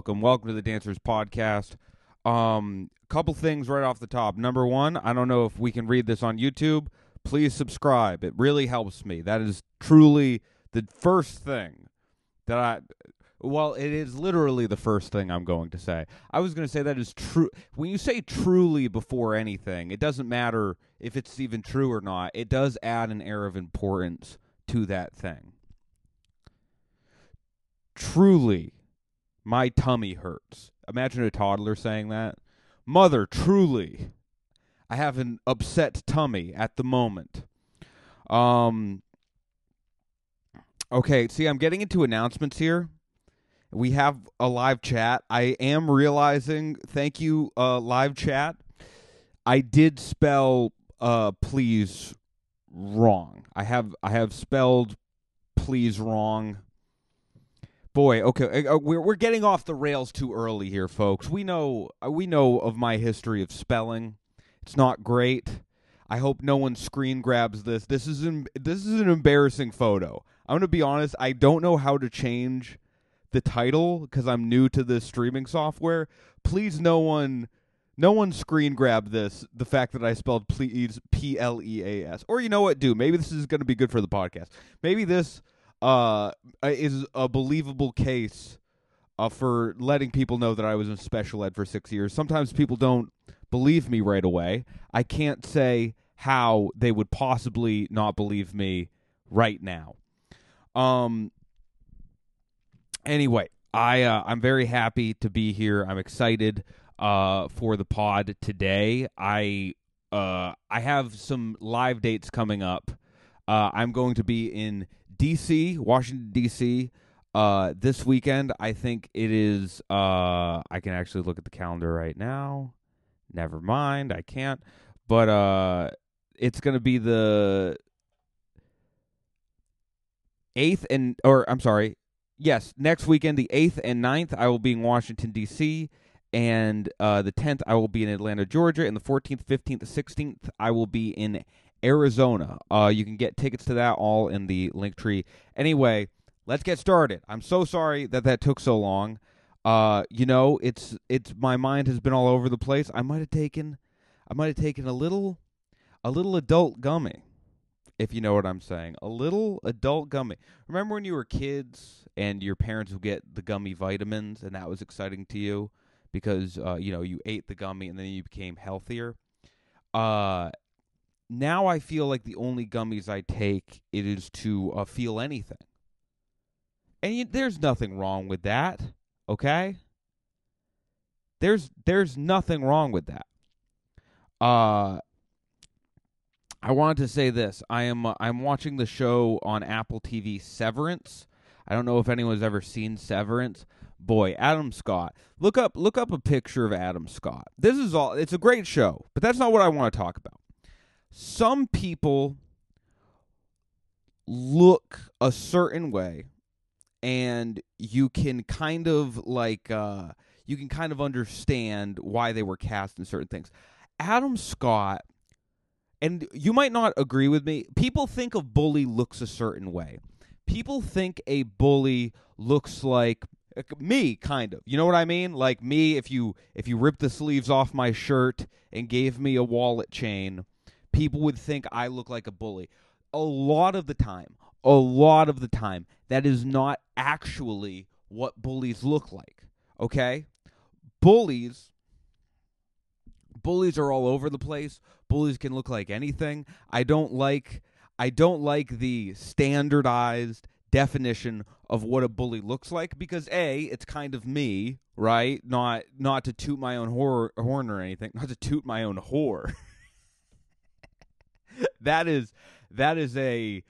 Welcome, welcome to the Dancers Podcast. Um, couple things right off the top. Number one, I don't know if we can read this on YouTube. Please subscribe. It really helps me. That is truly the first thing that I. Well, it is literally the first thing I'm going to say. I was going to say that is true. When you say truly before anything, it doesn't matter if it's even true or not. It does add an air of importance to that thing. Truly, my tummy hurts. Imagine a toddler saying that. Mother, truly, I have an upset tummy at the moment. Um. Okay, see, I'm getting into announcements here. We have a live chat. I am realizing, thank you, uh, live chat. I did spell uh, please wrong. I have I have spelled please wrong. Boy, okay, uh, we're we're getting off the rails too early here, folks. We know uh, we know of my history of spelling. It's not great. I hope no one screen grabs this. This is an, this is an embarrassing photo. I'm going to be honest, I don't know how to change the title cuz I'm new to this streaming software. Please no one no one screen grab this the fact that I spelled please P L E A S. Or you know what, do maybe this is going to be good for the podcast. Maybe this uh is a believable case uh, for letting people know that I was in special ed for 6 years. Sometimes people don't believe me right away. I can't say how they would possibly not believe me right now. Um anyway, I uh, I'm very happy to be here. I'm excited uh for the pod today. I uh I have some live dates coming up. Uh I'm going to be in DC, Washington DC uh this weekend. I think it is uh I can actually look at the calendar right now. Never mind, I can't. But uh it's going to be the 8th and or I'm sorry. Yes, next weekend the 8th and 9th I will be in Washington DC and uh the 10th I will be in Atlanta, Georgia and the 14th, 15th, 16th I will be in Arizona. Uh you can get tickets to that all in the link tree. Anyway, let's get started. I'm so sorry that that took so long. Uh you know, it's it's my mind has been all over the place. I might have taken I might have taken a little a little adult gummy, if you know what I'm saying. A little adult gummy. Remember when you were kids and your parents would get the gummy vitamins and that was exciting to you because uh, you know you ate the gummy and then you became healthier. Uh, now I feel like the only gummies I take it is to uh, feel anything, and you, there's nothing wrong with that. Okay. There's there's nothing wrong with that. Uh I wanted to say this. I am uh, I'm watching the show on Apple TV Severance. I don't know if anyone's ever seen Severance. Boy, Adam Scott. Look up look up a picture of Adam Scott. This is all it's a great show, but that's not what I want to talk about. Some people look a certain way and you can kind of like uh you can kind of understand why they were cast in certain things. Adam Scott and you might not agree with me. People think a bully looks a certain way. People think a bully looks like me kind of. You know what I mean? Like me if you if you ripped the sleeves off my shirt and gave me a wallet chain, people would think I look like a bully. A lot of the time, a lot of the time that is not actually what bullies look like. Okay? Bullies bullies are all over the place. Bullies can look like anything. I don't like I don't like the standardized definition of what a bully looks like because a it's kind of me, right? Not not to toot my own horn or anything. Not to toot my own whore. that is that is a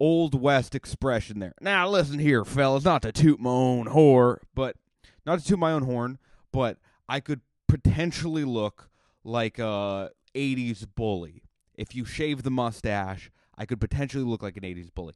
old west expression there. Now listen here, fellas, not to toot my own whore, but not to toot my own horn, but I could potentially look like a 80s bully. If you shave the mustache, I could potentially look like an 80s bully.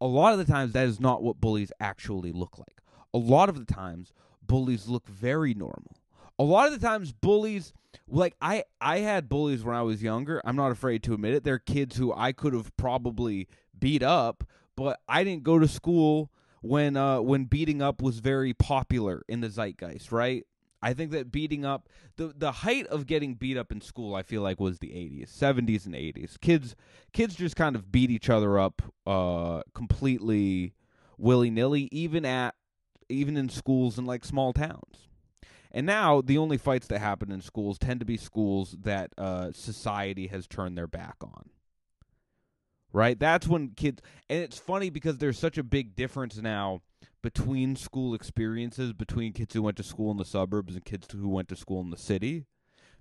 A lot of the times, that is not what bullies actually look like. A lot of the times, bullies look very normal. A lot of the times, bullies like I I had bullies when I was younger. I'm not afraid to admit it. They're kids who I could have probably beat up, but I didn't go to school when uh when beating up was very popular in the zeitgeist, right? I think that beating up the the height of getting beat up in school, I feel like was the 80s, 70s and 80s. Kids kids just kind of beat each other up uh completely willy-nilly even at even in schools in like small towns. And now the only fights that happen in schools tend to be schools that uh, society has turned their back on. Right? That's when kids and it's funny because there's such a big difference now between school experiences between kids who went to school in the suburbs and kids who went to school in the city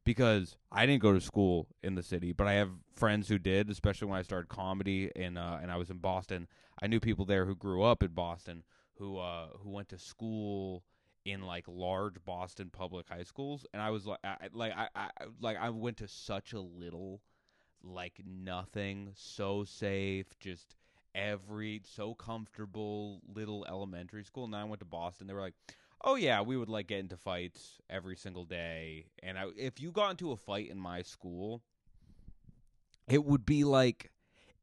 because I didn't go to school in the city, but I have friends who did, especially when I started comedy and uh, and I was in Boston. I knew people there who grew up in Boston who uh, who went to school in like large Boston public high schools, and I was like, I, like I, I like I went to such a little, like nothing, so safe, just every so comfortable little elementary school. And then I went to Boston. They were like, "Oh yeah, we would like get into fights every single day." And I, if you got into a fight in my school, it would be like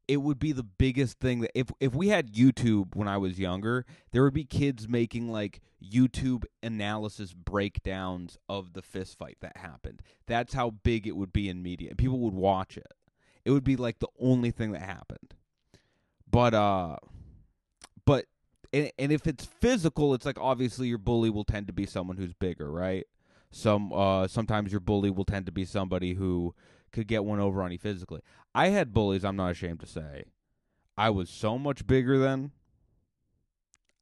it would be the biggest thing that if if we had YouTube when I was younger, there would be kids making like YouTube analysis breakdowns of the fist fight that happened. That's how big it would be in media. People would watch it. It would be like the only thing that happened. But uh but and, and if it's physical, it's like obviously your bully will tend to be someone who's bigger, right? Some uh sometimes your bully will tend to be somebody who could get one over on you physically. I had bullies, I'm not ashamed to say. I was so much bigger than.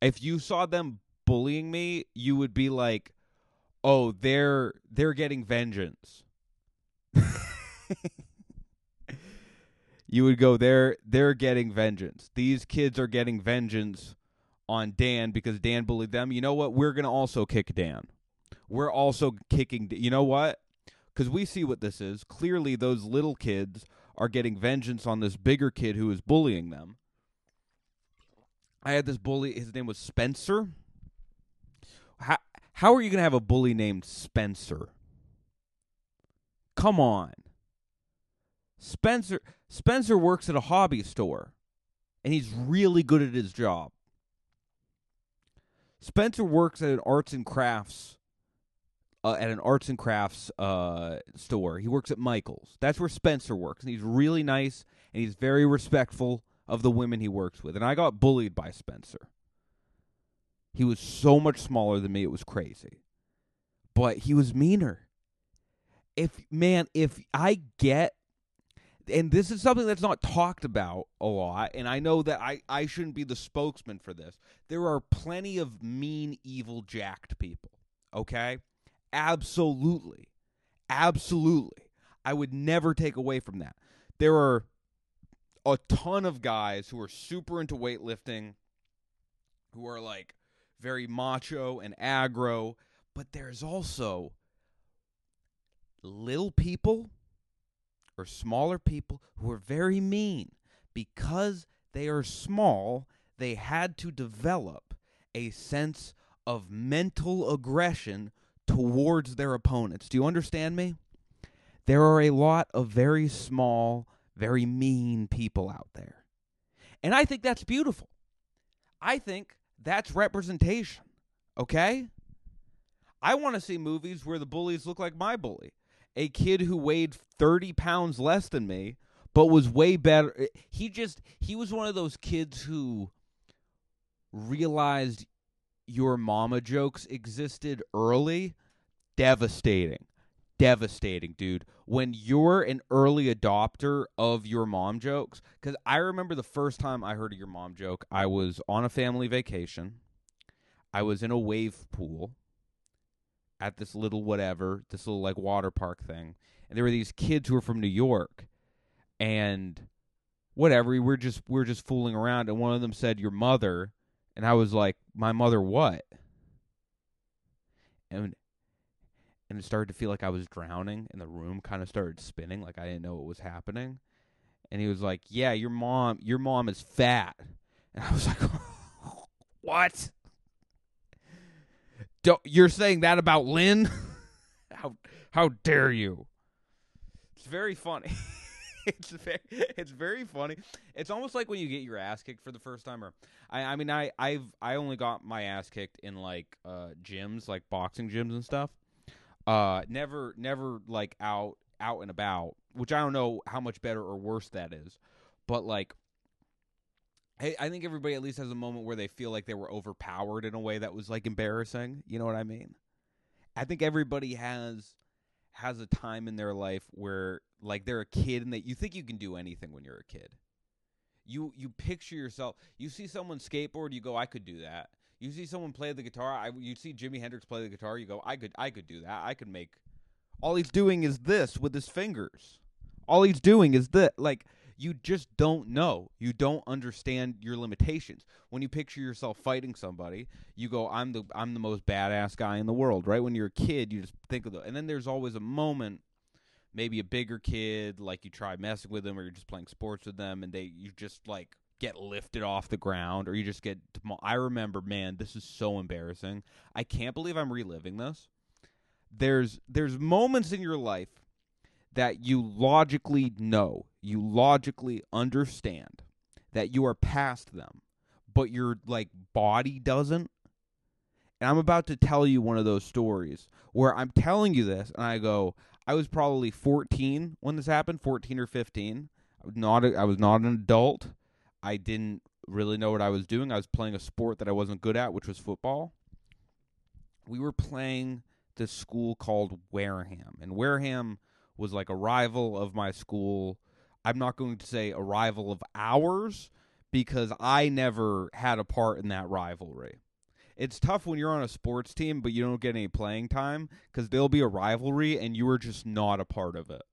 If you saw them bullying me, you would be like, "Oh, they're they're getting vengeance." you would go, "They're they're getting vengeance. These kids are getting vengeance on Dan because Dan bullied them. You know what? We're going to also kick Dan. We're also kicking You know what? Because we see what this is. Clearly, those little kids are getting vengeance on this bigger kid who is bullying them. I had this bully. His name was Spencer. How how are you going to have a bully named Spencer? Come on. Spencer Spencer works at a hobby store and he's really good at his job. Spencer works at an arts and crafts uh, at an arts and crafts uh, store. He works at Michael's. That's where Spencer works, and he's really nice and he's very respectful of the women he works with. And I got bullied by Spencer. He was so much smaller than me; it was crazy. But he was meaner. If man, if I get and this is something that's not talked about a lot and i know that I, I shouldn't be the spokesman for this there are plenty of mean evil jacked people okay Absolutely. Absolutely. I would never take away from that. There are a ton of guys who are super into weightlifting, who are like very macho and aggro, but there's also little people or smaller people who are very mean because they are small, they had to develop a sense of mental aggression towards their opponents. Do you understand me? There are a lot of very small, very mean people out there. And I think that's beautiful. I think that's representation. Okay? I want to see movies where the bullies look like my bully. A kid who weighed 30 pounds less than me, but was way better. He just, he was one of those kids who realized your mama jokes existed early, devastating. Devastating, dude. When you're an early adopter of your mom jokes, because I remember the first time I heard your mom joke, I was on a family vacation. I was in a wave pool at this little whatever, this little like water park thing. And there were these kids who were from New York and whatever, we were just we were just fooling around and one of them said your mother and I was like, My mother what? And and it started to feel like I was drowning and the room kind of started spinning like I didn't know what was happening. And he was like, "Yeah, your mom your mom is fat." And I was like, "What?" Don't, you're saying that about Lynn? how how dare you? It's very funny. It's very, it's very funny. It's almost like when you get your ass kicked for the first time. Or I, I mean, I, I've, I only got my ass kicked in like uh gyms, like boxing gyms and stuff. Uh, never, never like out, out and about. Which I don't know how much better or worse that is, but like. I, I think everybody at least has a moment where they feel like they were overpowered in a way that was like embarrassing. You know what I mean? I think everybody has has a time in their life where like they're a kid and that you think you can do anything when you're a kid. You you picture yourself. You see someone skateboard, you go, I could do that. You see someone play the guitar. I you see Jimi Hendrix play the guitar. You go, I could I could do that. I could make. All he's doing is this with his fingers. All he's doing is that. Like you just don't know. You don't understand your limitations. When you picture yourself fighting somebody, you go, "I'm the I'm the most badass guy in the world." Right? When you're a kid, you just think of the. And then there's always a moment, maybe a bigger kid, like you try messing with them, or you're just playing sports with them, and they you just like get lifted off the ground, or you just get. I remember, man, this is so embarrassing. I can't believe I'm reliving this. There's there's moments in your life that you logically know, you logically understand that you are past them, but your like body doesn't. And I'm about to tell you one of those stories where I'm telling you this and I go, I was probably 14 when this happened, 14 or 15. I was not a, I was not an adult. I didn't really know what I was doing. I was playing a sport that I wasn't good at, which was football. We were playing this school called Wareham. And Wareham was like a rival of my school. I'm not going to say a rival of ours because I never had a part in that rivalry. It's tough when you're on a sports team but you don't get any playing time because there'll be a rivalry and you are just not a part of it.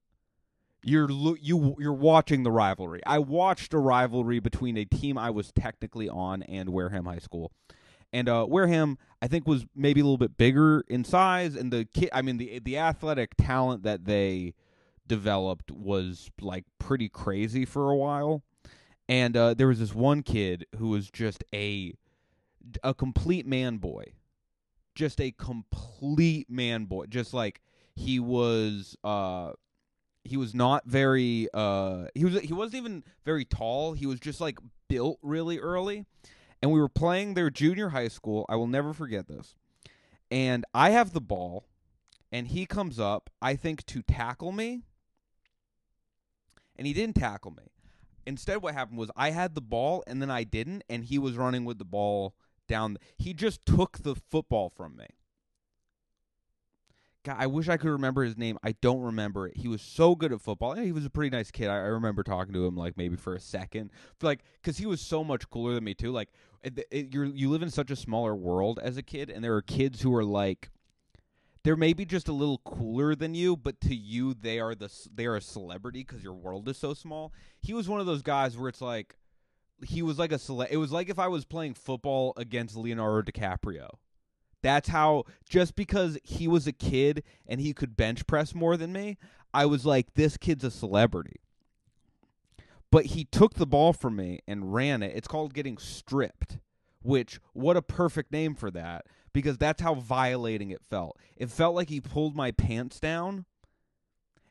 You're you you're watching the rivalry. I watched a rivalry between a team I was technically on and Wareham High School. And uh, Wareham, I think, was maybe a little bit bigger in size, and the kid, I mean, the the athletic talent that they developed was like pretty crazy for a while. And uh, there was this one kid who was just a a complete man boy, just a complete man boy. Just like he was, uh, he was not very, uh, he was he wasn't even very tall. He was just like built really early and we were playing their junior high school. I will never forget this. And I have the ball, and he comes up, I think, to tackle me. And he didn't tackle me. Instead, what happened was I had the ball, and then I didn't, and he was running with the ball down. He just took the football from me. God, I wish I could remember his name. I don't remember it. He was so good at football. He was a pretty nice kid. I, I remember talking to him like maybe for a second, like because he was so much cooler than me too. Like it, it, you you live in such a smaller world as a kid, and there are kids who are like they're maybe just a little cooler than you, but to you they are the they are a celebrity because your world is so small. He was one of those guys where it's like he was like a cele- It was like if I was playing football against Leonardo DiCaprio. That's how just because he was a kid and he could bench press more than me, I was like, this kid's a celebrity. But he took the ball from me and ran it. It's called getting stripped, which, what a perfect name for that, because that's how violating it felt. It felt like he pulled my pants down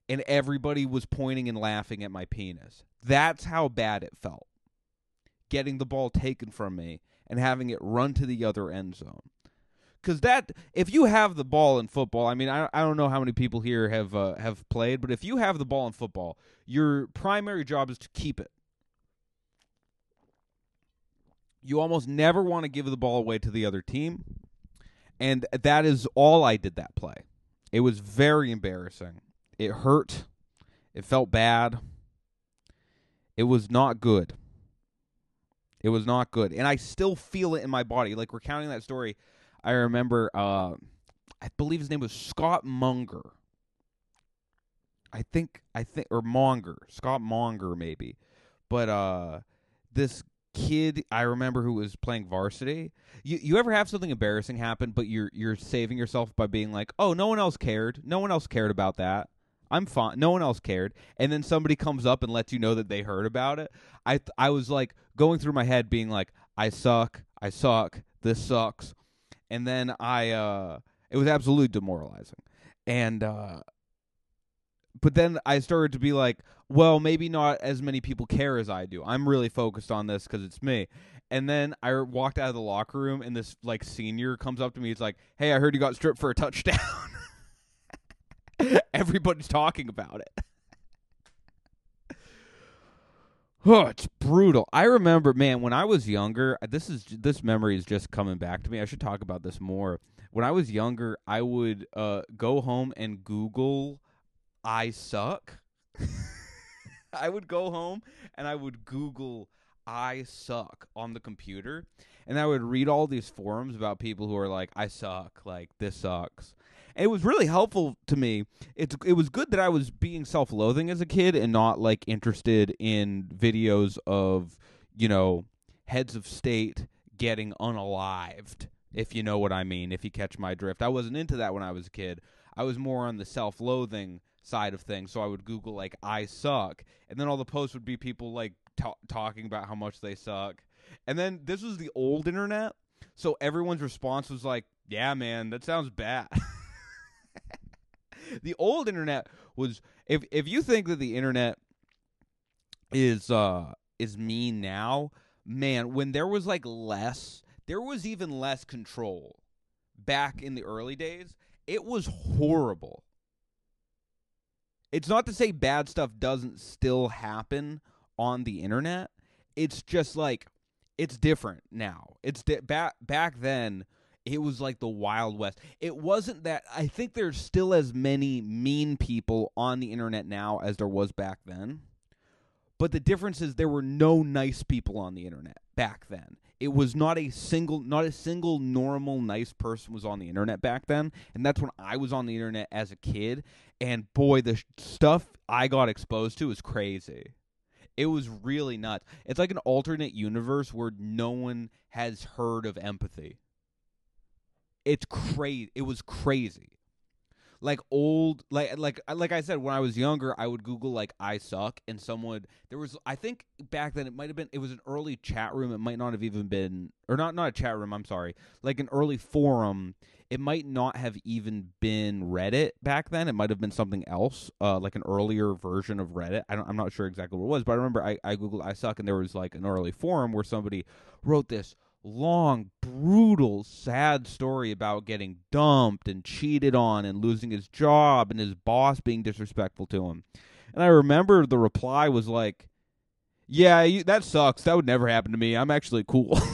and everybody was pointing and laughing at my penis. That's how bad it felt. Getting the ball taken from me and having it run to the other end zone because that if you have the ball in football, I mean, I I don't know how many people here have uh, have played, but if you have the ball in football, your primary job is to keep it. You almost never want to give the ball away to the other team, and that is all I did that play. It was very embarrassing. It hurt. It felt bad. It was not good. It was not good. And I still feel it in my body. Like recounting that story, I remember, uh, I believe his name was Scott Munger. I think, I think, or Monger, Scott Monger, maybe. But uh, this kid, I remember who was playing varsity. You you ever have something embarrassing happen, but you're you're saving yourself by being like, oh, no one else cared. No one else cared about that. I'm fine. No one else cared. And then somebody comes up and lets you know that they heard about it. I I was like going through my head, being like, I suck. I suck. This sucks and then I uh it was absolutely demoralizing. And uh but then I started to be like, well, maybe not as many people care as I do. I'm really focused on this because it's me. And then I walked out of the locker room, and this like senior comes up to me. He's like, "Hey, I heard you got stripped for a touchdown." Everybody's talking about it. Oh, it's brutal. I remember, man, when I was younger, this is this memory is just coming back to me. I should talk about this more. When I was younger, I would uh, go home and Google "I suck." I would go home and I would Google "I suck" on the computer, and I would read all these forums about people who are like, "I suck," like this sucks, it was really helpful to me. It's it was good that I was being self-loathing as a kid and not like interested in videos of, you know, heads of state getting unalived, if you know what I mean, if you catch my drift. I wasn't into that when I was a kid. I was more on the self-loathing side of things, so I would Google like "I suck," and then all the posts would be people like ta- talking about how much they suck. And then this was the old internet, so everyone's response was like, "Yeah, man, that sounds bad." the old internet was if if you think that the internet is uh is mean now, man, when there was like less, there was even less control back in the early days. It was horrible. It's not to say bad stuff doesn't still happen on the internet. It's just like it's different now. It's di- back back then it was like the Wild West. It wasn't that I think there's still as many mean people on the internet now as there was back then. But the difference is there were no nice people on the internet back then. It was not a single not a single normal nice person was on the internet back then, and that's when I was on the internet as a kid, and boy the stuff I got exposed to is crazy. It was really nuts. It's like an alternate universe where no one has heard of empathy it's crazy. It was crazy. Like old, like like like I said, when I was younger, I would Google like "I suck" and someone there was. I think back then it might have been. It was an early chat room. It might not have even been, or not not a chat room. I'm sorry, like an early forum. It might not have even been Reddit back then. It might have been something else, uh, like an earlier version of Reddit. I don't, I'm not sure exactly what it was, but I remember I, I googled "I suck" and there was like an early forum where somebody wrote this long, brutal, sad story about getting dumped and cheated on and losing his job and his boss being disrespectful to him. And I remember the reply was like, "Yeah, you, that sucks. That would never happen to me. I'm actually cool."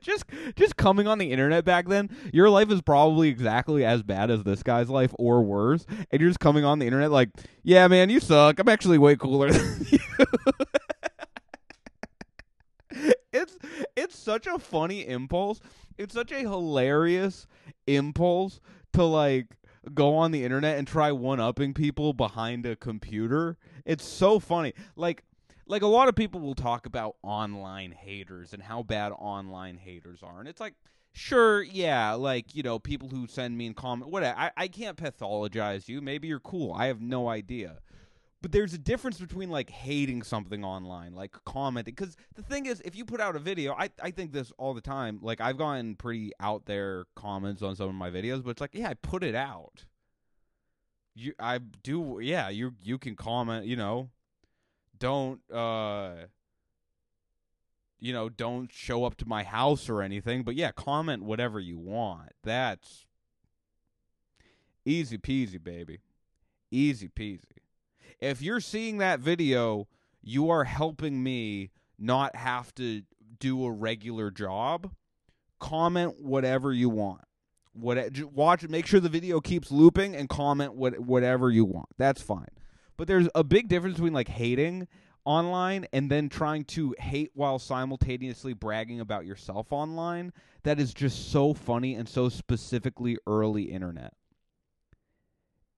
just just coming on the internet back then, your life is probably exactly as bad as this guy's life or worse. And you're just coming on the internet like, "Yeah, man, you suck. I'm actually way cooler than you." It's such a funny impulse. It's such a hilarious impulse to like go on the internet and try one upping people behind a computer. It's so funny. Like like a lot of people will talk about online haters and how bad online haters are. And it's like sure, yeah, like, you know, people who send mean comment whatever. I, I can't pathologize you. Maybe you're cool. I have no idea but there's a difference between like hating something online, like commenting. Because the thing is, if you put out a video, I I think this all the time. Like I've gotten pretty out there comments on some of my videos, but it's like, yeah, I put it out. You, I do, yeah. You you can comment, you know. Don't uh. You know, don't show up to my house or anything, but yeah, comment whatever you want. That's easy peasy, baby. Easy peasy if you're seeing that video, you are helping me not have to do a regular job. Comment whatever you want. What watch make sure the video keeps looping and comment what whatever you want. That's fine. But there's a big difference between like hating online and then trying to hate while simultaneously bragging about yourself online that is just so funny and so specifically early internet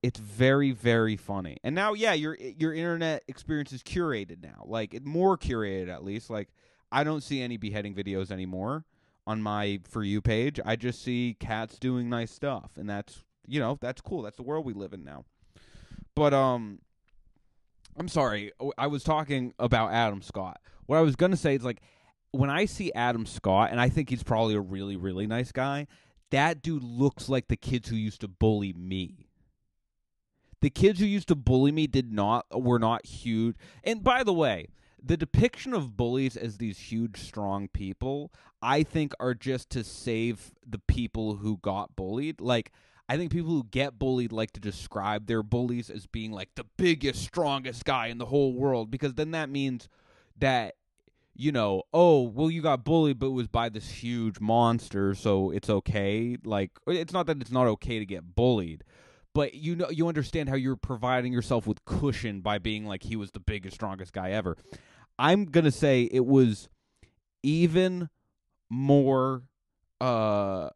it's very very funny. And now yeah your your internet experience is curated now. Like more curated at least. Like i don't see any beheading videos anymore on my for you page. I just see cats doing nice stuff. And that's you know that's cool. That's the world we live in now. But um i'm sorry. I was talking about adam scott. What i was going to say is like when i see adam scott and i think he's probably a really really nice guy that dude looks like the kids who used to bully me the kids who used to bully me did not were not huge. And by the way, the depiction of bullies as these huge strong people, I think are just to save the people who got bullied. Like I think people who get bullied like to describe their bullies as being like the biggest, strongest guy in the whole world because then that means that you know, oh, well, you got bullied, but it was by this huge monster, so it's okay. Like, it's not that it's not okay to get bullied, but you know, you understand how you're providing yourself with cushion by being like he was the biggest, strongest guy ever. I'm gonna say it was even more uh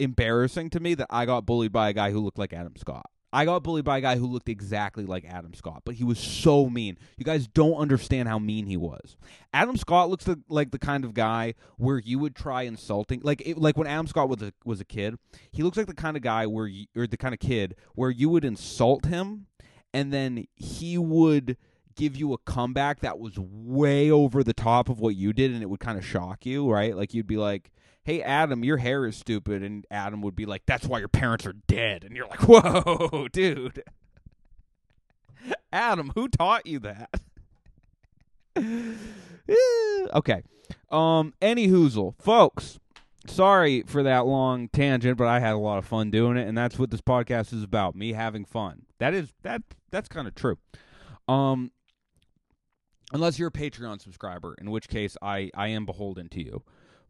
embarrassing to me that I got bullied by a guy who looked like Adam Scott. I got bullied by a guy who looked exactly like Adam Scott, but he was so mean. You guys don't understand how mean he was. Adam Scott looks like the kind of guy where you would try insulting, like it, like when Adam Scott was a, was a kid. He looks like the kind of guy where you, or the kind of kid where you would insult him, and then he would give you a comeback that was way over the top of what you did, and it would kind of shock you, right? Like you'd be like hey adam your hair is stupid. And adam would be like that's why your parents are dead. And you're like whoa dude. Adam who taught you that? Okay. Um any hoozle. Folks sorry for that long tangent but i had a lot of fun doing it and that's what this podcast is about me having fun. That is that that's kind of true. Um unless you're a patreon subscriber in which case i i am beholden to you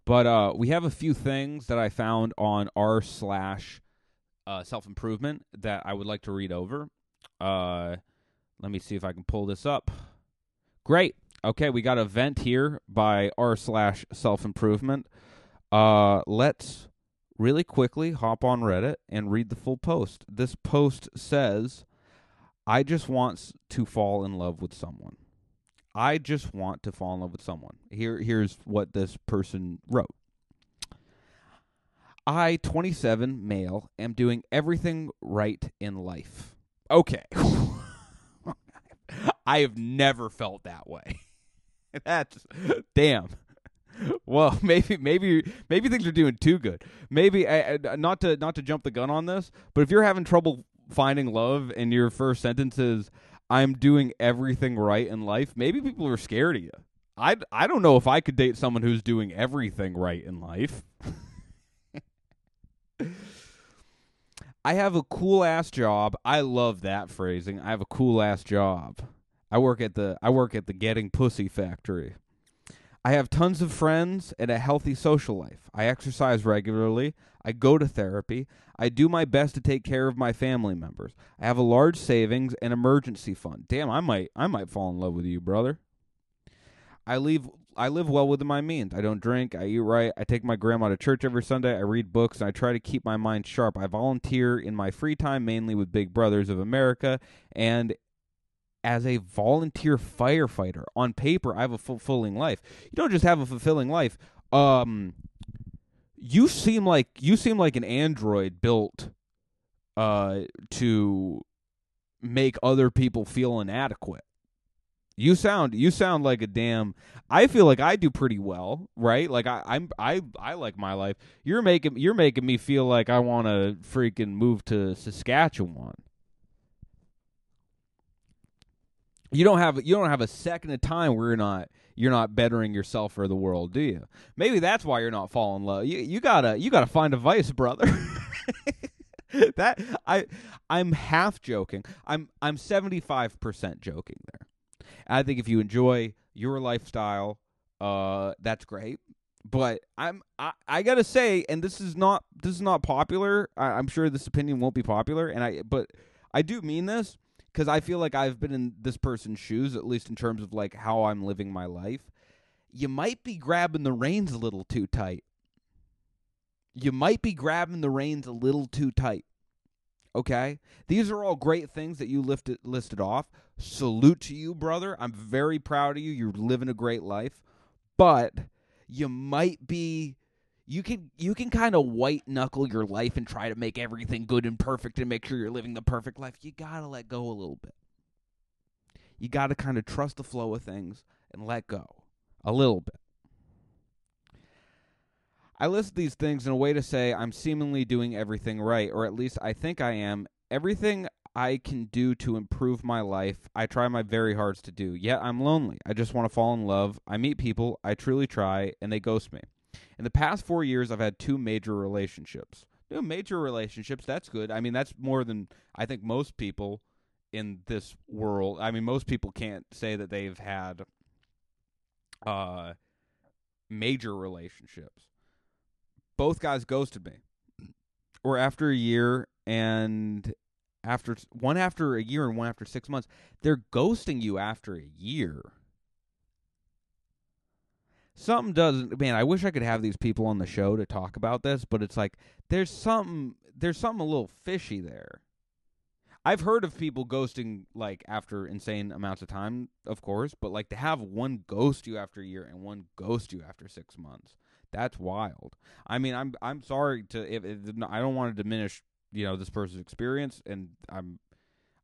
but uh, we have a few things that I found on r slash uh, self improvement that I would like to read over. Uh, let me see if I can pull this up. Great. Okay, we got a vent here by r slash self improvement. Uh, let's really quickly hop on Reddit and read the full post. This post says, "I just want to fall in love with someone." I just want to fall in love with someone. Here here's what this person wrote. I, 27, male, am doing everything right in life. Okay. I have never felt that way. That's damn. Well, maybe maybe maybe things are doing too good. Maybe I, not to not to jump the gun on this, but if you're having trouble finding love and your first sentence is I'm doing everything right in life, maybe people are scared of you. I, I don't know if I could date someone who's doing everything right in life. I have a cool ass job. I love that phrasing. I have a cool ass job. I work at the I work at the Getting Pussy factory. I have tons of friends and a healthy social life. I exercise regularly. I go to therapy. I do my best to take care of my family members. I have a large savings and emergency fund. Damn, I might I might fall in love with you, brother. I leave I live well within my means. I don't drink, I eat right, I take my grandma to church every Sunday, I read books, and I try to keep my mind sharp. I volunteer in my free time mainly with Big Brothers of America and as a volunteer firefighter. On paper, I have a fulfilling life. You don't just have a fulfilling life. Um, you seem like you seem like an android built uh, to make other people feel inadequate. You sound you sound like a damn. I feel like I do pretty well, right? Like I, I'm I I like my life. You're making you're making me feel like I want to freaking move to Saskatchewan. you don't have you don't have a second of time where you're not you're not bettering yourself or the world, do you? Maybe that's why you're not falling in love. You you gotta you gotta find a vice, brother. that I I'm half joking. I'm I'm seventy five percent joking there. I think if you enjoy your lifestyle, uh, that's great. But I'm I, I gotta say, and this is not this is not popular. I, I'm sure this opinion won't be popular, and I but I do mean this because I feel like I've been in this person's shoes, at least in terms of like how I'm living my life. You might be grabbing the reins a little too tight. You might be grabbing the reins a little too tight. Okay? These are all great things that you lifted, listed off. Salute to you, brother. I'm very proud of you. You're living a great life. But you might be you can you can kind of white knuckle your life and try to make everything good and perfect and make sure you're living the perfect life. You got to let go a little bit. You got to kind of trust the flow of things and let go a little bit. I list these things in a way to say I'm seemingly doing everything right, or at least I think I am. Everything I can do to improve my life. I try my very hardest to do. Yet I'm lonely. I just want to fall in love. I meet people, I truly try, and they ghost me. In the past four years, I've had two major relationships. Two major relationships, that's good. I mean, that's more than I think most people in this world. I mean, most people can't say that they've had uh major relationships. Both guys ghosted me. Or after a year and after one after a year and one after 6 months, they're ghosting you after a year. Something doesn't man, I wish I could have these people on the show to talk about this, but it's like there's something there's something a little fishy there. I've heard of people ghosting like after insane amounts of time, of course, but like to have one ghost you after a year and one ghost you after six months, that's wild. I mean, I'm I'm sorry to if, if I don't want to diminish you know this person's experience, and I'm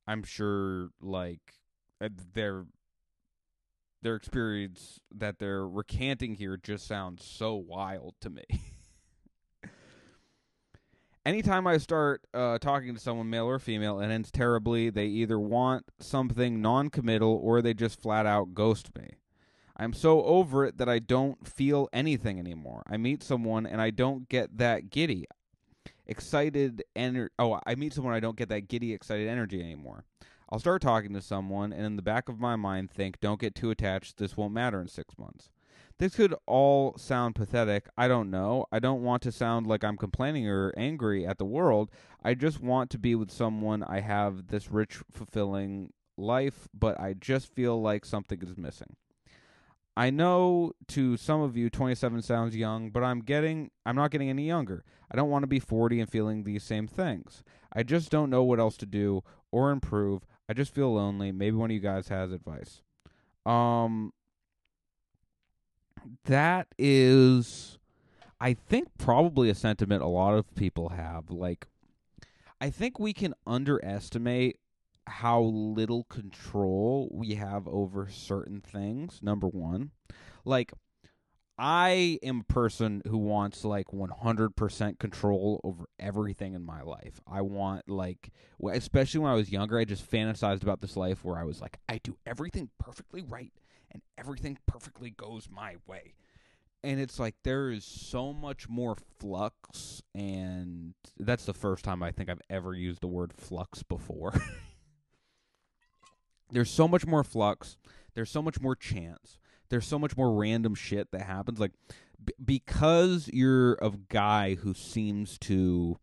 I'm sure like uh, their experience that they're recanting here just sounds so wild to me. anytime I start uh, talking to someone, male or female, and ends terribly, they either want something non committal or they just flat out ghost me. I'm so over it that I don't feel anything anymore. I meet someone and I don't get that giddy, excited energy. Oh, I meet someone I don't get that giddy, excited energy anymore. I'll start talking to someone and in the back of my mind think, don't get too attached. This won't matter in six months. This could all sound pathetic. I don't know. I don't want to sound like I'm complaining or angry at the world. I just want to be with someone I have this rich, fulfilling life, but I just feel like something is missing. I know to some of you 27 sounds young, but I'm getting I'm not getting any younger. I don't want to be 40 and feeling these same things. I just don't know what else to do or improve. I just feel lonely. Maybe one of you guys has advice. Um that is I think probably a sentiment a lot of people have. Like I think we can underestimate how little control we have over certain things. Number 1. Like I am a person who wants like 100% control over everything in my life. I want like especially when I was younger, I just fantasized about this life where I was like I do everything perfectly right and everything perfectly goes my way. And it's like there is so much more flux, and that's the first time I think I've ever used the word flux before. there's so much more flux, there's so much more chance, there's so much more random shit that happens. Like, b- because you're a guy who seems to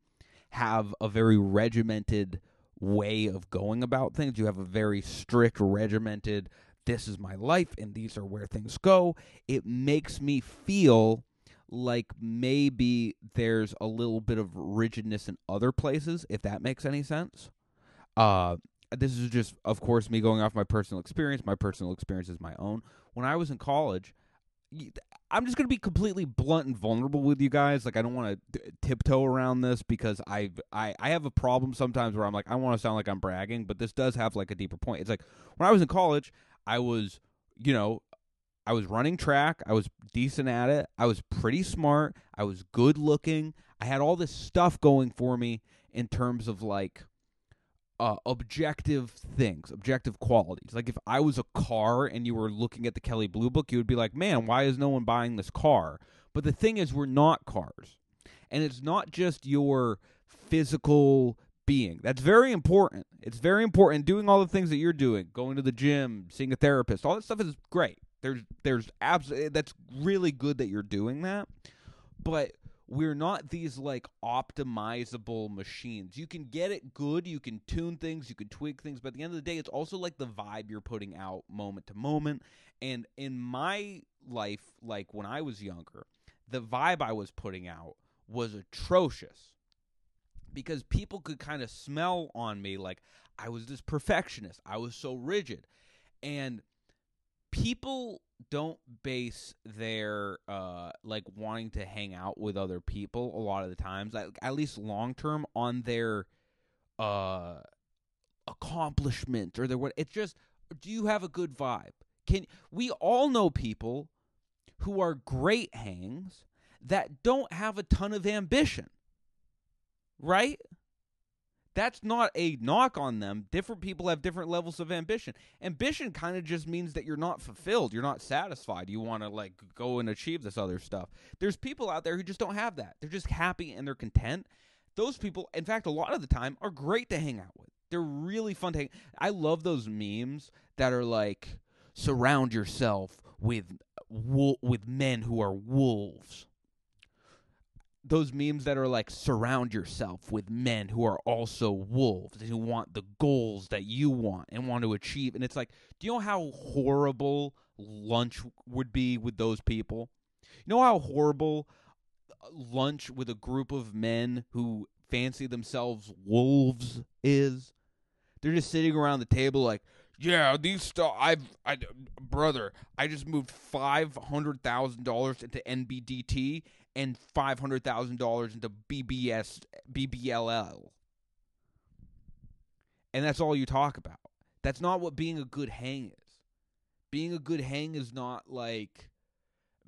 have a very regimented way of going about things, you have a very strict, regimented this is my life and these are where things go, it makes me feel like maybe there's a little bit of rigidness in other places, if that makes any sense. Uh, Uh, this is just, of course, me going off my personal experience. My personal experience is my own. When I was in college, I'm just gonna be completely blunt and vulnerable with you guys. Like I don't want to tiptoe around this because I I I have a problem sometimes where I'm like I want to sound like I'm bragging, but this does have like a deeper point. It's like when I was in college, I was, you know, I was running track. I was decent at it. I was pretty smart. I was good looking. I had all this stuff going for me in terms of like uh, objective things, objective qualities. Like if I was a car and you were looking at the Kelley Blue Book, you would be like, man, why is no one buying this car? But the thing is, we're not cars. And it's not just your physical being. That's very important. It's very important. Doing all the things that you're doing, going to the gym, seeing a therapist, all that stuff is great. There's there's absolutely that's really good that you're doing that. But we're not these like optimizable machines. You can get it good, you can tune things, you can tweak things, but at the end of the day, it's also like the vibe you're putting out moment to moment. And in my life, like when I was younger, the vibe I was putting out was atrocious because people could kind of smell on me like I was this perfectionist. I was so rigid. And people don't base their uh like wanting to hang out with other people a lot of the times like, at least long term on their uh accomplishment or their what it's just do you have a good vibe can we all know people who are great hangs that don't have a ton of ambition right? That's not a knock on them. Different people have different levels of ambition. Ambition kind of just means that you're not fulfilled. You're not satisfied. You want to like go and achieve this other stuff. There's people out there who just don't have that. They're just happy and they're content. Those people, in fact, a lot of the time are great to hang out with. They're really fun to hang. I love those memes that are like surround yourself with with men who are wolves those memes that are like surround yourself with men who are also wolves who want the goals that you want and want to achieve and it's like do you know how horrible lunch would be with those people you know how horrible uh, lunch with a group of men who fancy themselves wolves is they're just sitting around the table like yeah, these stuff. I've, I, brother, I just moved five hundred thousand dollars into NBDT, and five hundred thousand dollars into BBS BBLL, and that's all you talk about. That's not what being a good hang is. Being a good hang is not like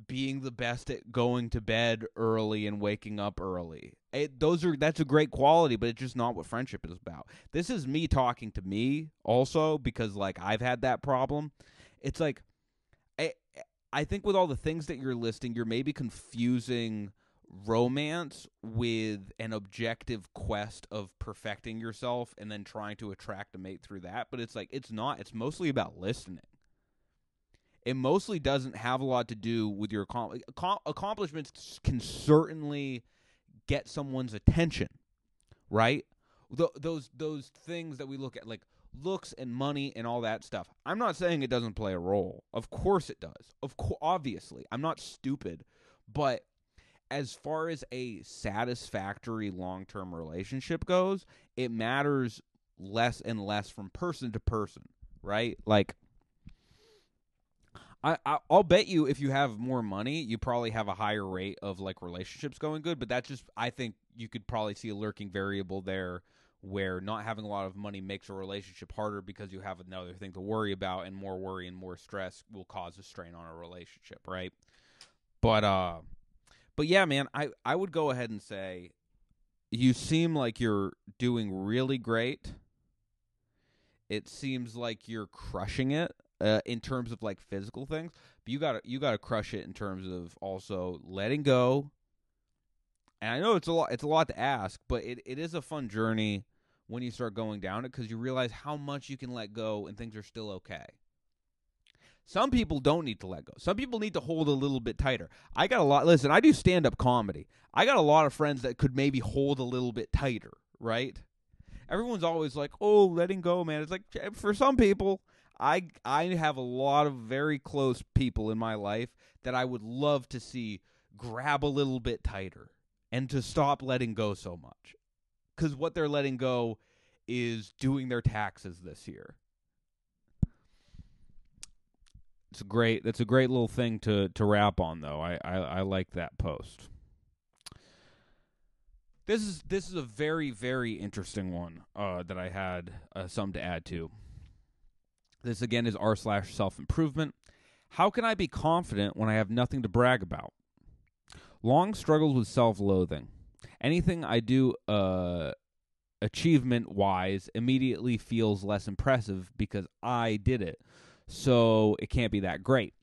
being the best at going to bed early and waking up early. It, those are that's a great quality, but it's just not what friendship is about. This is me talking to me also because like I've had that problem. It's like I think with all the things that you're listing, you're maybe confusing romance with an objective quest of perfecting yourself and then trying to attract a mate through that. But it's like, it's not. It's mostly about listening. It mostly doesn't have a lot to do with your accomplishments, can certainly get someone's attention, right? Th- those those things that we look at, like looks and money and all that stuff. I'm not saying it doesn't play a role. Of course it does. Of course, obviously. I'm not stupid, but as far as a satisfactory long-term relationship goes, it matters less and less from person to person, right? Like I, I will bet you if you have more money, you probably have a higher rate of like relationships going good. But that's just I think you could probably see a lurking variable there where not having a lot of money makes a relationship harder because you have another thing to worry about and more worry and more stress will cause a strain on a relationship, right? But uh but yeah, man, I I would go ahead and say you seem like you're doing really great. It seems like you're crushing it uh, in terms of like physical things, but you got to you got to crush it in terms of also letting go, and I know it's a lot it's a lot to ask, but it, it is a fun journey when you start going down it because you realize how much you can let go and things are still okay. Some people don't need to let go. Some people need to hold a little bit tighter. I got a lot listen, I do stand up comedy. I got a lot of friends that could maybe hold a little bit tighter, right? Everyone's always like, "Oh, letting go, man." It's like eh, for some people, I I have a lot of very close people in my life that I would love to see grab a little bit tighter and to stop letting go so much. Because what they're letting go is doing their taxes this year. It's a great. That's a great little thing to to wrap on, though. I I, I like that post. This is this is a very very interesting one uh, that I had uh, some to add to. This again is r slash self improvement. How can I be confident when I have nothing to brag about? Long struggles with self loathing. Anything I do uh, achievement wise immediately feels less impressive because I did it. So it can't be that great.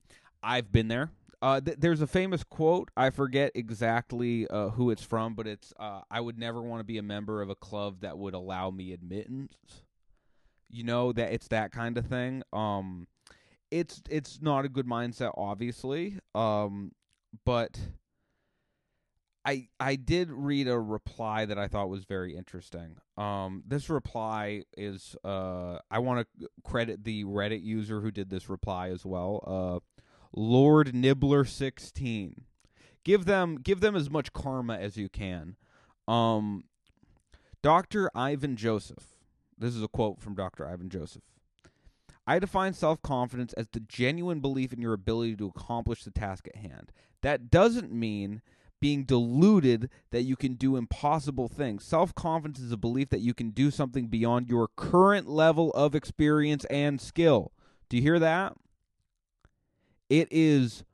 I've been there. Uh, th- there's a famous quote. I forget exactly uh, who it's from, but it's uh, I would never want to be a member of a club that would allow me admittance. You know that it's that kind of thing. Um, it's it's not a good mindset, obviously. Um, but I I did read a reply that I thought was very interesting. Um, this reply is uh, I want to credit the Reddit user who did this reply as well. Uh, Lord Nibbler sixteen. Give them give them as much karma as you can. Um, Doctor Ivan Joseph. This is a quote from Doctor Ivan Joseph. I define self confidence as the genuine belief in your ability to accomplish the task at hand. That doesn't mean being deluded that you can do impossible things. Self confidence is a belief that you can do something beyond your current level of experience and skill. Do you hear that? It is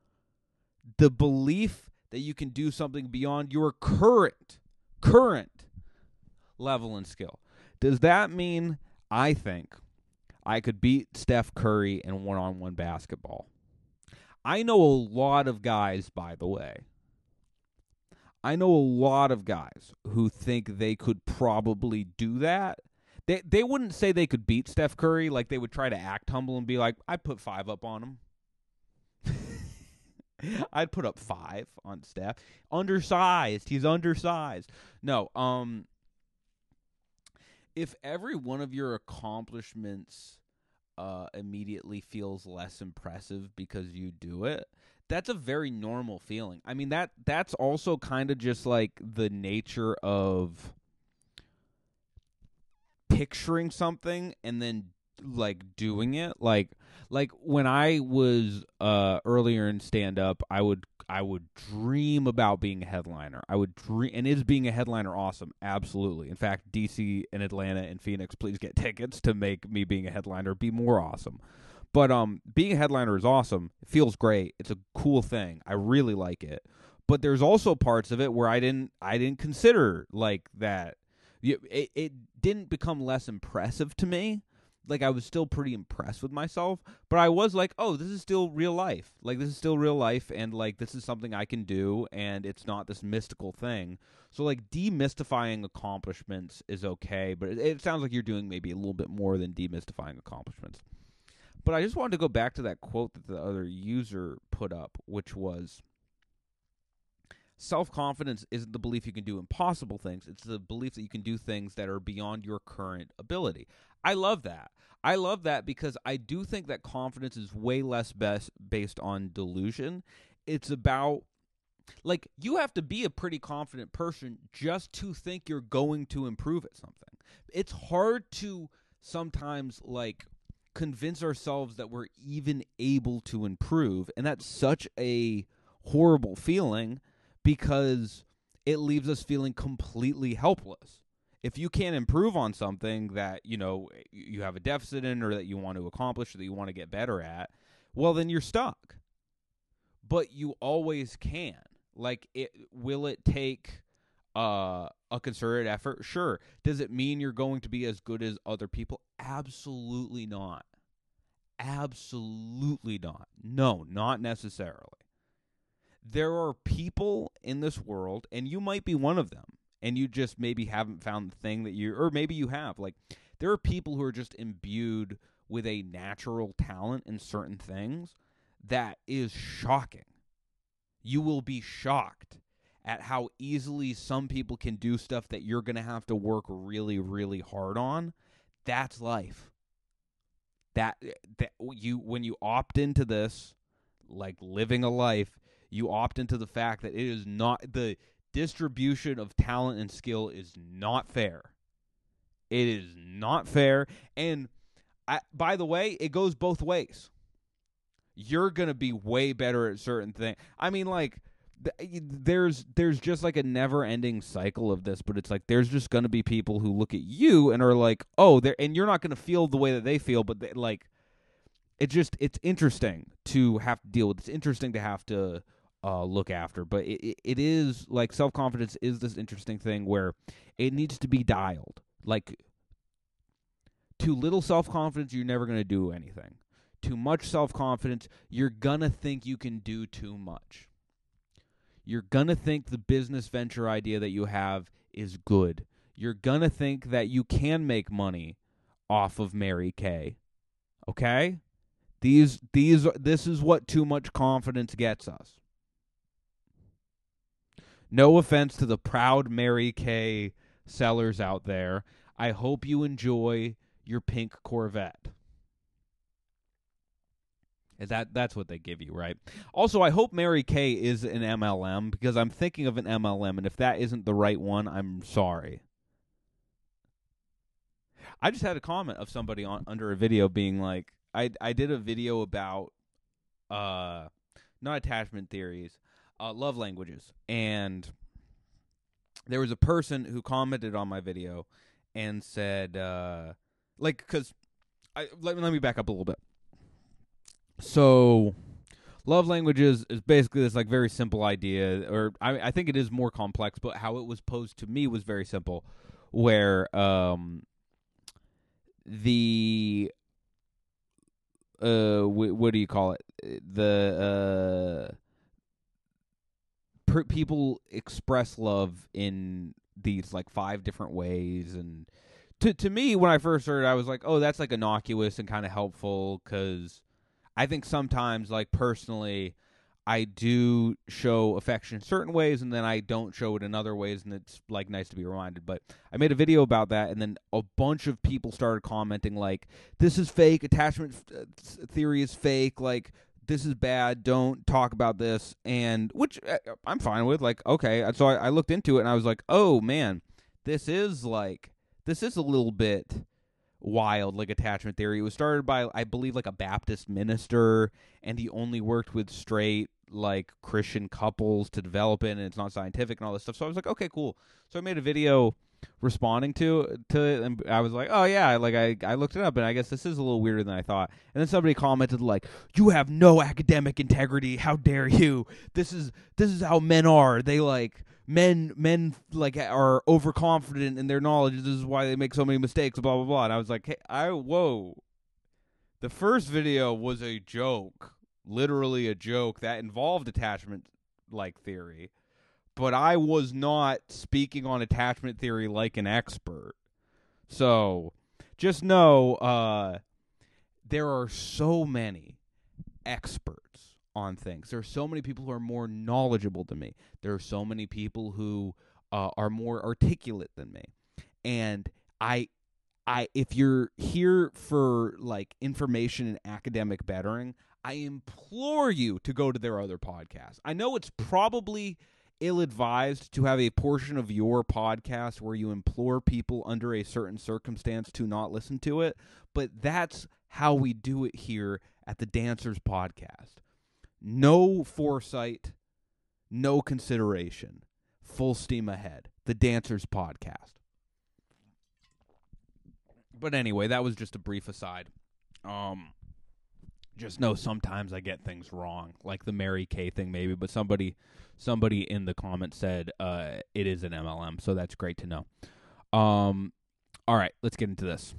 the belief that you can do something beyond your current current level and skill. Does that mean I think I could beat Steph Curry in one on one basketball? I know a lot of guys, by the way. I know a lot of guys who think they could probably do that. They they wouldn't say they could beat Steph Curry, like they would try to act humble and be like, I put five up on him. I'd put up five on Steph. Undersized. He's undersized. No, um if every one of your accomplishments uh immediately feels less impressive because you do it, that's a very normal feeling. I mean that that's also kind of just like the nature of picturing something and then like doing it. Like like when i was uh earlier in stand up i would i would dream about being a headliner. I would dream and is being a headliner awesome? Absolutely. In fact dc and atlanta and phoenix please get tickets to make me being a headliner be more awesome but um being a headliner is awesome it feels great it's a cool thing i really like it but there's also parts of it where i didn't i didn't consider like that it, it didn't become less impressive to me like I was still pretty impressed with myself, but I was like, "Oh, this is still real life. Like this is still real life and like this is something I can do and it's not this mystical thing." So like demystifying accomplishments is okay, but it, it sounds like you're doing maybe a little bit more than demystifying accomplishments. But I just wanted to go back to that quote that the other user put up, which was self confidence isn't the belief you can do impossible things, it's the belief that you can do things that are beyond your current ability. I love that. I love that because I do think that confidence is way less best based on delusion. It's about like you have to be a pretty confident person just to think you're going to improve at something. It's hard to sometimes like convince ourselves that we're even able to improve. And that's such a horrible feeling because it leaves us feeling completely helpless. If you can't improve on something that you know you have a deficit in or that you want to accomplish or that you want to get better at well then you're stuck. But you always can. Like it will it take uh, a concerted effort sure. Does it mean you're going to be as good as other people? Absolutely not. Absolutely not. No not necessarily. There are people in this world and you might be one of them and you just maybe haven't found the thing that you or maybe you have. Like there are people who are just imbued with a natural talent in certain things that is shocking. You will be shocked at how easily some people can do stuff that you're going to have to work really really hard on that's life that that you when you opt into this like living a life you opt into the fact that it is not the distribution of talent and skill is not fair. It is not fair. And I, by the way, it goes both ways. You're going to be way better at certain things. I mean, like, there's there's just like a never ending cycle of this but it's like there's just going to be people who look at you and are like oh and you're not going to feel the way that they feel but they, like it just it's interesting to have to deal with it's interesting to have to uh, look after. But it, it is like self confidence is this interesting thing where it needs to be dialed. Like too little self confidence, you're never going to do anything. Too much self confidence, you're going to think you can do too much. You're going to think the business venture idea that you have is good. You're going to think that you can make money off of Mary Kay. Okay? These these this is what too much confidence gets us. No offense to the proud Mary Kay sellers out there. I hope you enjoy your pink Corvette. That that's what they give you, right? Also, I hope Mary Kay is an MLM because I'm thinking of an MLM, and if that isn't the right one, I'm sorry. I just had a comment of somebody on under a video being like, I I did a video about uh not attachment theories, uh, love languages, and there was a person who commented on my video and said, uh, like, because I let, let me back up a little bit. So, love languages is basically this like very simple idea, or I, I think it is more complex, but how it was posed to me was very simple, where um, the uh wh- what do you call it? The uh per- people express love in these like five different ways and to to me when i first heard it, i was like oh that's like innocuous and kind of helpful cuz i think sometimes like personally I do show affection certain ways, and then I don't show it in other ways, and it's like nice to be reminded. But I made a video about that, and then a bunch of people started commenting like, "This is fake. Attachment uh, theory is fake. Like, this is bad. Don't talk about this." And which uh, I'm fine with. Like, okay. So I, I looked into it, and I was like, "Oh man, this is like this is a little bit." Wild like attachment theory. It was started by I believe like a Baptist minister and he only worked with straight like Christian couples to develop it and it's not scientific and all this stuff. So I was like, okay, cool. So I made a video responding to to it and I was like, "Oh yeah, like I I looked it up and I guess this is a little weirder than I thought." And then somebody commented like, "You have no academic integrity. How dare you? This is this is how men are. They like men men like are overconfident in their knowledge. This is why they make so many mistakes. Blah blah blah. And I was like, hey, I whoa. The first video was a joke, literally a joke that involved attachment like theory, but I was not speaking on attachment theory like an expert. So just know uh, there are so many experts on things. There are so many people who are more knowledgeable than me. There are so many people who uh, are more articulate than me. And I I if you're here for like information and academic bettering, I implore you to go to their other podcast. I know it's probably ill advised to have a portion of your podcast where you implore people under a certain circumstance to not listen to it, but that's how we do it here at the Dancers Podcast. No foresight, no consideration. Full steam ahead. The Dancers Podcast. But anyway, that was just a brief aside. Um just know sometimes I get things wrong, like the Mary Kay thing maybe, but somebody somebody in the comments said uh it is an MLM, so that's great to know. Um all right, let's get into this.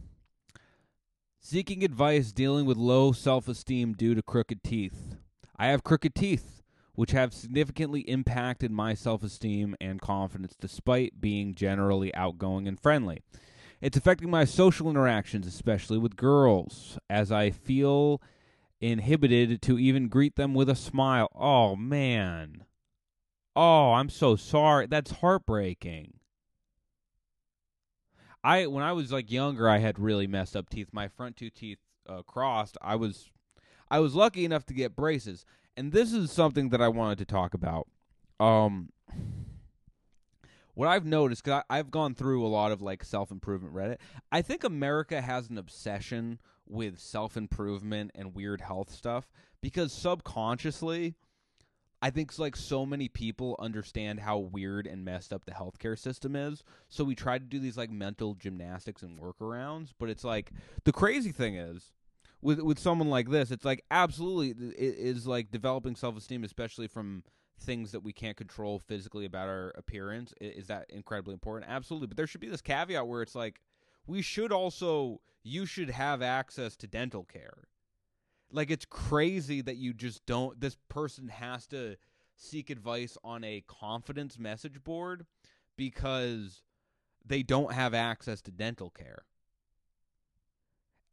Seeking advice dealing with low self-esteem due to crooked teeth. I have crooked teeth, which have significantly impacted my self esteem and confidence despite being generally outgoing and friendly. It's affecting my social interactions, especially with girls, as I feel inhibited to even greet them with a smile. Oh, man. Oh, I'm so sorry. That's heartbreaking. I when I was like younger, I had really messed up teeth. My front two teeth uh, crossed. I was I was lucky enough to get braces, and this is something that I wanted to talk about. Um, what I've noticed, because I've gone through a lot of like self improvement Reddit, I think America has an obsession with self improvement and weird health stuff because subconsciously, I think like so many people understand how weird and messed up the healthcare system is. So we try to do these like mental gymnastics and workarounds, but it's like the crazy thing is with with someone like this, it's like absolutely it is like developing self esteem, especially from things that we can't control physically about our appearance. Is that incredibly important? Absolutely, but there should be this caveat where it's like we should also you should have access to dental care. Like it's crazy that you just don't. This person has to seek advice on a confidence message board because they don't have access to dental care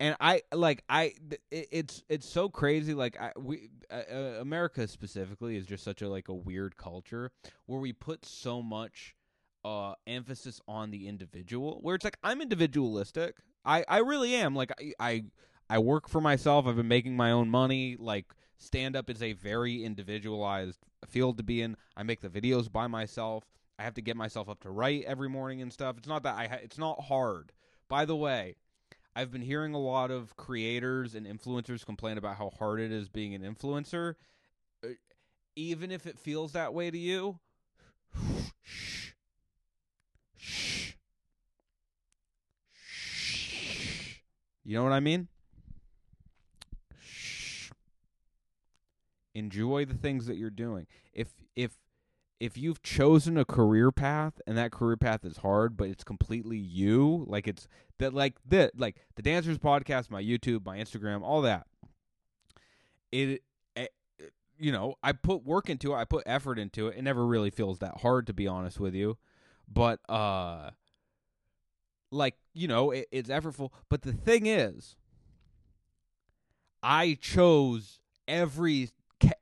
and I like I it, it's it's so crazy like I we uh, uh, America specifically is just such a like a weird culture where we put so much uh emphasis on the individual where it's like I'm individualistic. I I really am. Like I I, I work for myself. I've been making my own money. Like stand up is a very individualized field to be in. I make the videos by myself. I have to get myself up to write every morning and stuff. It's not that I ha- it's not hard. By the way I've been hearing a lot of creators and influencers complain about how hard it is being an influencer. Uh, even if it feels that way to you, shh. Shh. Shh. You know what I mean? Shh. Enjoy the things that you're doing. If if if you've chosen a career path and that career path is hard, but it's completely you, like it's that like the like the dancers podcast, my YouTube, my Instagram, all that. It, it you know, I put work into it, I put effort into it. It never really feels that hard to be honest with you. But uh like, you know, it, it's effortful, but the thing is I chose every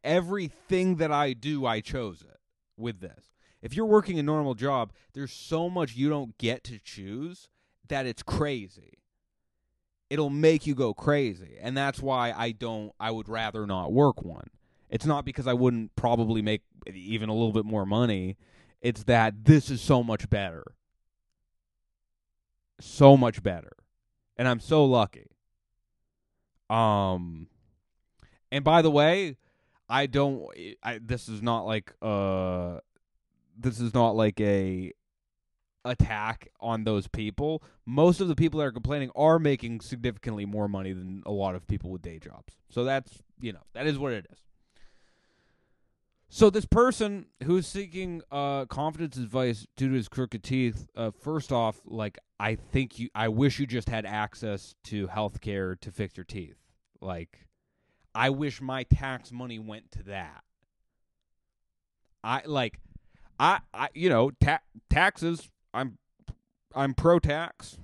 everything that I do, I chose it with this. If you're working a normal job, there's so much you don't get to choose that it's crazy. It'll make you go crazy. And that's why I don't I would rather not work one. It's not because I wouldn't probably make even a little bit more money. It's that this is so much better. So much better. And I'm so lucky. Um and by the way, I don't. I, this is not like uh, this is not like a attack on those people. Most of the people that are complaining are making significantly more money than a lot of people with day jobs. So that's you know that is what it is. So this person who's seeking uh, confidence advice due to his crooked teeth, uh, first off, like I think you, I wish you just had access to health care to fix your teeth. Like I wish my tax money went to that. I like I I you know, ta- taxes I'm I'm pro tax.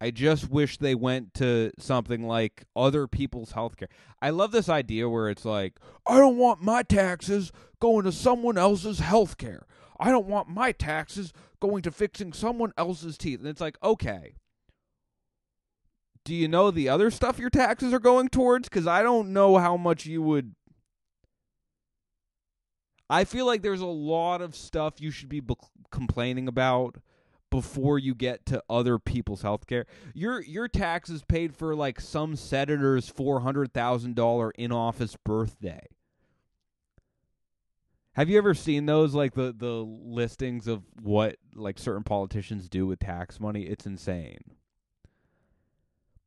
I just wish they went to something like other people's health care. I love this idea where it's like, I don't want my taxes going to someone else's health care. I don't want my taxes going to fixing someone else's teeth. And it's like, okay, do you know the other stuff your taxes are going towards? Because I don't know how much you would. I feel like there's a lot of stuff you should be complaining about before you get to other people's health care. Your your taxes paid for like some senator's four hundred thousand dollar in office birthday. Have you ever seen those like the the listings of what like certain politicians do with tax money? It's insane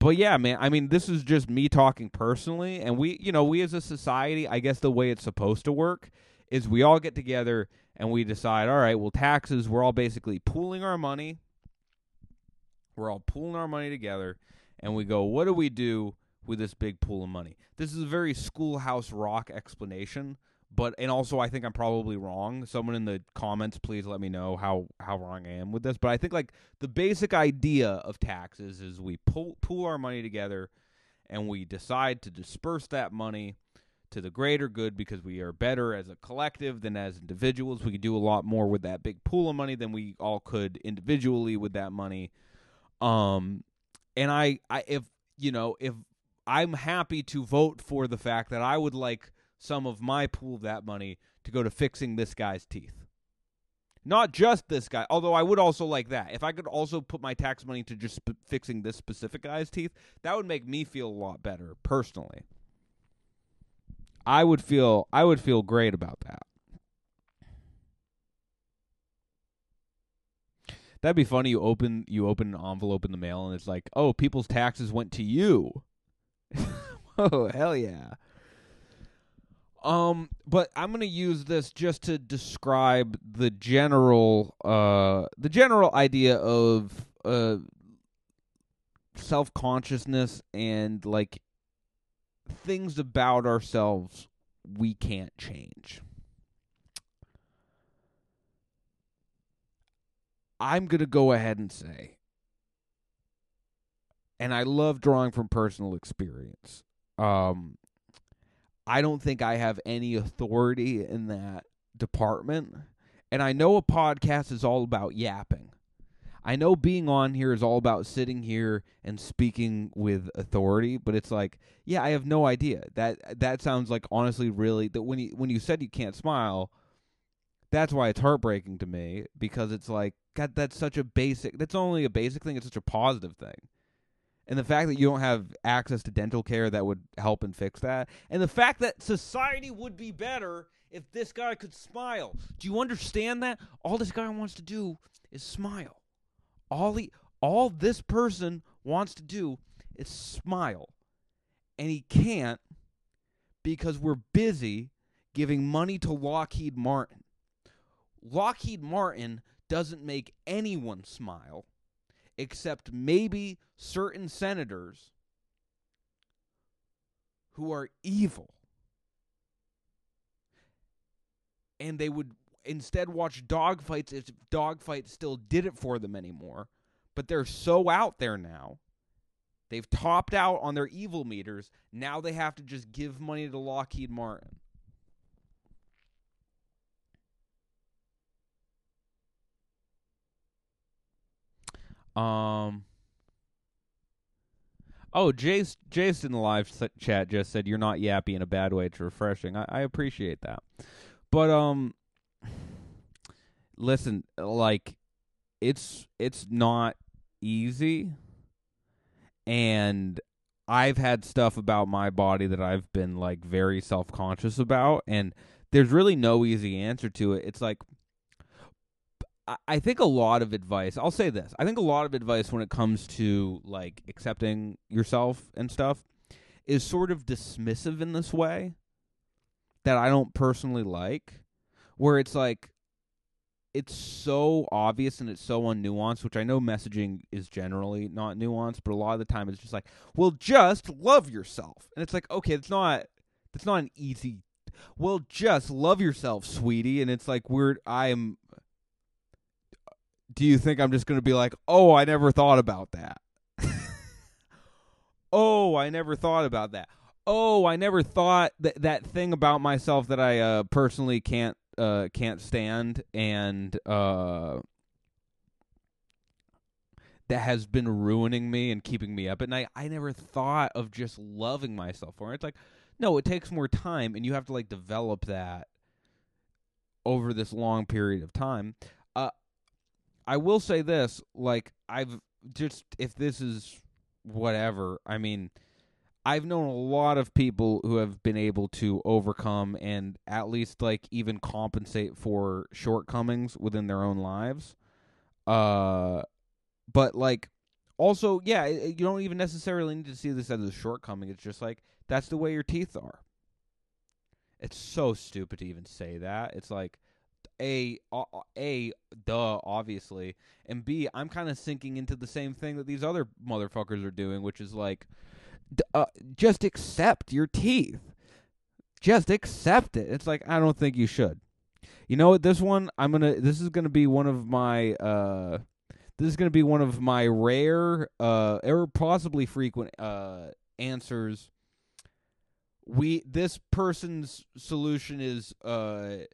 but yeah, man, I mean, this is just me talking personally, and we, you know, we as a society, I guess the way it's supposed to work is we all get together and we decide, all right, well, taxes, we're all basically pooling our money. We're all pooling our money together, and we go, what do we do with this big pool of money? This is a very schoolhouse rock explanation but and also I think I'm probably wrong. Someone in the comments, please let me know how how wrong I am with this. But I think like the basic idea of taxes is we pull pool our money together, and we decide to disperse that money to the greater good because we are better as a collective than as individuals. We can do a lot more with that big pool of money than we all could individually with that money. Um, and I I if you know if I'm happy to vote for the fact that I would like some of my pool of that money to go to fixing this guy's teeth. Not just this guy, although I would also like that. If I could also put my tax money to just fixing this specific guy's teeth, that would make me feel a lot better personally. I would feel I would feel great about that. That'd be funny. You open you open an envelope in the mail and it's like, oh, people's taxes went to you. oh hell yeah! Um, but I'm gonna use this just to describe the general, uh, the general idea of uh, self consciousness and like things about ourselves we can't change. I'm gonna go ahead and say, and I love drawing from personal experience. Um, I don't think I have any authority in that department. And I know a podcast is all about yapping. I know being on here is all about sitting here and speaking with authority, but it's like, yeah, I have no idea. That that sounds like honestly really that when you when you said you can't smile, that's why it's heartbreaking to me because it's like god that's such a basic that's only a basic thing, it's such a positive thing and the fact that you don't have access to dental care that would help and fix that, and the fact that society would be better if this guy could smile. Do you understand that? All this guy wants to do is smile. All he, all this person wants to do is smile, and he can't because we're busy giving money to Lockheed Martin. Lockheed Martin doesn't make anyone smile except maybe certain senators who are evil. And they would instead watch dogfights if dogfights still did it for them anymore. But they're so out there now. They've topped out on their evil meters. Now they have to just give money to Lockheed Martin. Um. Oh, Jace, Jace in the live chat just said you're not yappy in a bad way. It's refreshing. I, I appreciate that. But um, listen, like it's it's not easy, and I've had stuff about my body that I've been like very self conscious about, and there's really no easy answer to it. It's like I think a lot of advice, I'll say this. I think a lot of advice when it comes to like accepting yourself and stuff is sort of dismissive in this way that I don't personally like where it's like it's so obvious and it's so unnuanced, which I know messaging is generally not nuanced, but a lot of the time it's just like, well, just love yourself. And it's like, okay, it's not that's not an easy well, just love yourself, sweetie. And it's like we're I'm do you think I'm just going to be like, "Oh, I never thought about that." oh, I never thought about that. Oh, I never thought that that thing about myself that I uh, personally can't uh, can't stand and uh, that has been ruining me and keeping me up at night. I never thought of just loving myself for It's like, no, it takes more time, and you have to like develop that over this long period of time. I will say this, like I've just if this is whatever, I mean, I've known a lot of people who have been able to overcome and at least like even compensate for shortcomings within their own lives. Uh but like also, yeah, you don't even necessarily need to see this as a shortcoming. It's just like that's the way your teeth are. It's so stupid to even say that. It's like a a duh obviously and b i'm kind of sinking into the same thing that these other motherfuckers are doing which is like uh, just accept your teeth. Just accept it. It's like i don't think you should. You know what? This one i'm gonna this is gonna be one of my uh this is gonna be one of my rare uh or possibly frequent uh answers. We this person's solution is uh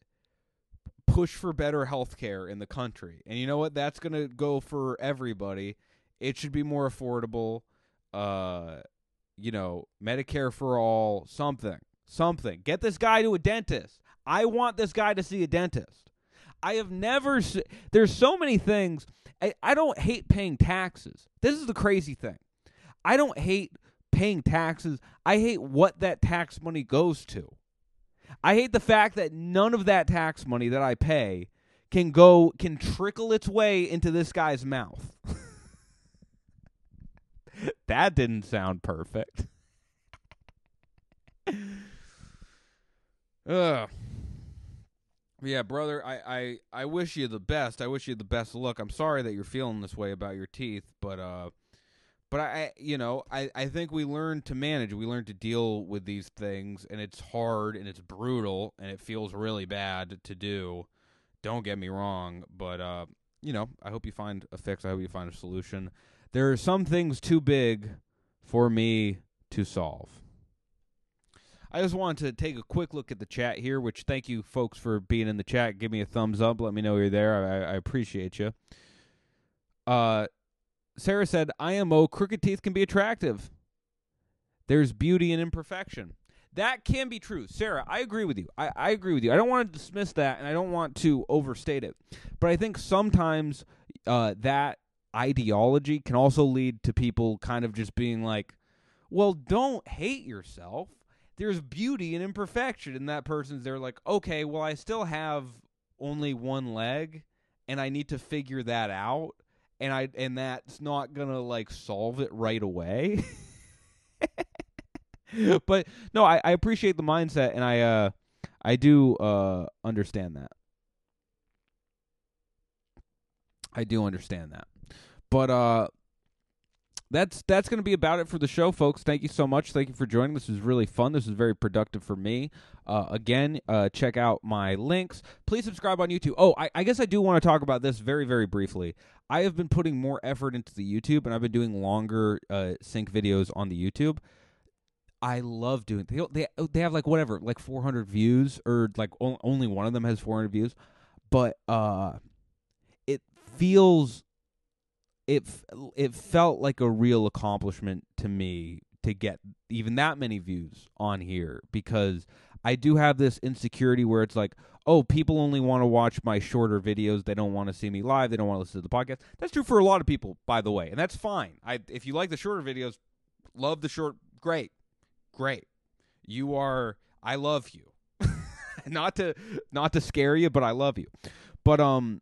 push for better health care in the country. And you know what? That's going to go for everybody. It should be more affordable. Uh, you know, Medicare for all, something. Something. Get this guy to a dentist. I want this guy to see a dentist. I have never se- there's so many things I, I don't hate paying taxes. This is the crazy thing. I don't hate paying taxes. I hate what that tax money goes to. I hate the fact that none of that tax money that I pay can go can trickle its way into this guy's mouth. that didn't sound perfect. Ugh. Yeah, brother, I, I, I wish you the best. I wish you the best luck. I'm sorry that you're feeling this way about your teeth, but uh but I, you know, I, I think we learn to manage. We learn to deal with these things, and it's hard and it's brutal and it feels really bad to do. Don't get me wrong, but uh, you know, I hope you find a fix. I hope you find a solution. There are some things too big for me to solve. I just wanted to take a quick look at the chat here, which thank you folks for being in the chat. Give me a thumbs up. Let me know you're there. I, I appreciate you. Uh, Sarah said, IMO, crooked teeth can be attractive. There's beauty in imperfection. That can be true. Sarah, I agree with you. I, I agree with you. I don't want to dismiss that and I don't want to overstate it. But I think sometimes uh, that ideology can also lead to people kind of just being like, well, don't hate yourself. There's beauty in imperfection. And that person's there like, okay, well, I still have only one leg and I need to figure that out and I and that's not gonna like solve it right away. but no, I, I appreciate the mindset and I uh I do uh understand that. I do understand that. But uh that's that's going to be about it for the show, folks. Thank you so much. Thank you for joining. This was really fun. This was very productive for me. Uh, again, uh, check out my links. Please subscribe on YouTube. Oh, I, I guess I do want to talk about this very, very briefly. I have been putting more effort into the YouTube, and I've been doing longer uh, sync videos on the YouTube. I love doing. They they they have like whatever, like 400 views, or like only one of them has 400 views, but uh, it feels it it felt like a real accomplishment to me to get even that many views on here because I do have this insecurity where it's like, oh, people only want to watch my shorter videos. They don't want to see me live. They don't want to listen to the podcast. That's true for a lot of people, by the way, and that's fine. I if you like the shorter videos, love the short. Great, great. You are. I love you. not to not to scare you, but I love you. But um,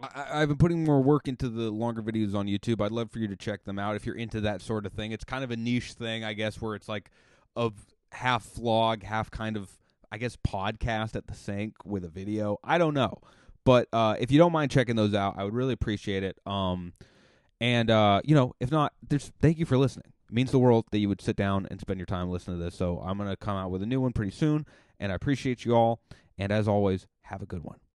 I, have been putting more work into the longer videos on YouTube. I'd love for you to check them out if you're into that sort of thing. It's kind of a niche thing, I guess, where it's like a half vlog, half kind of, I guess, podcast at the sink with a video. I don't know, but uh, if you don't mind checking those out, I would really appreciate it. Um, and uh, you know, if not, there's thank you for listening. It means the world that you would sit down and spend your time listening to this. So I'm gonna come out with a new one pretty soon, and I appreciate you all. And as always, have a good one.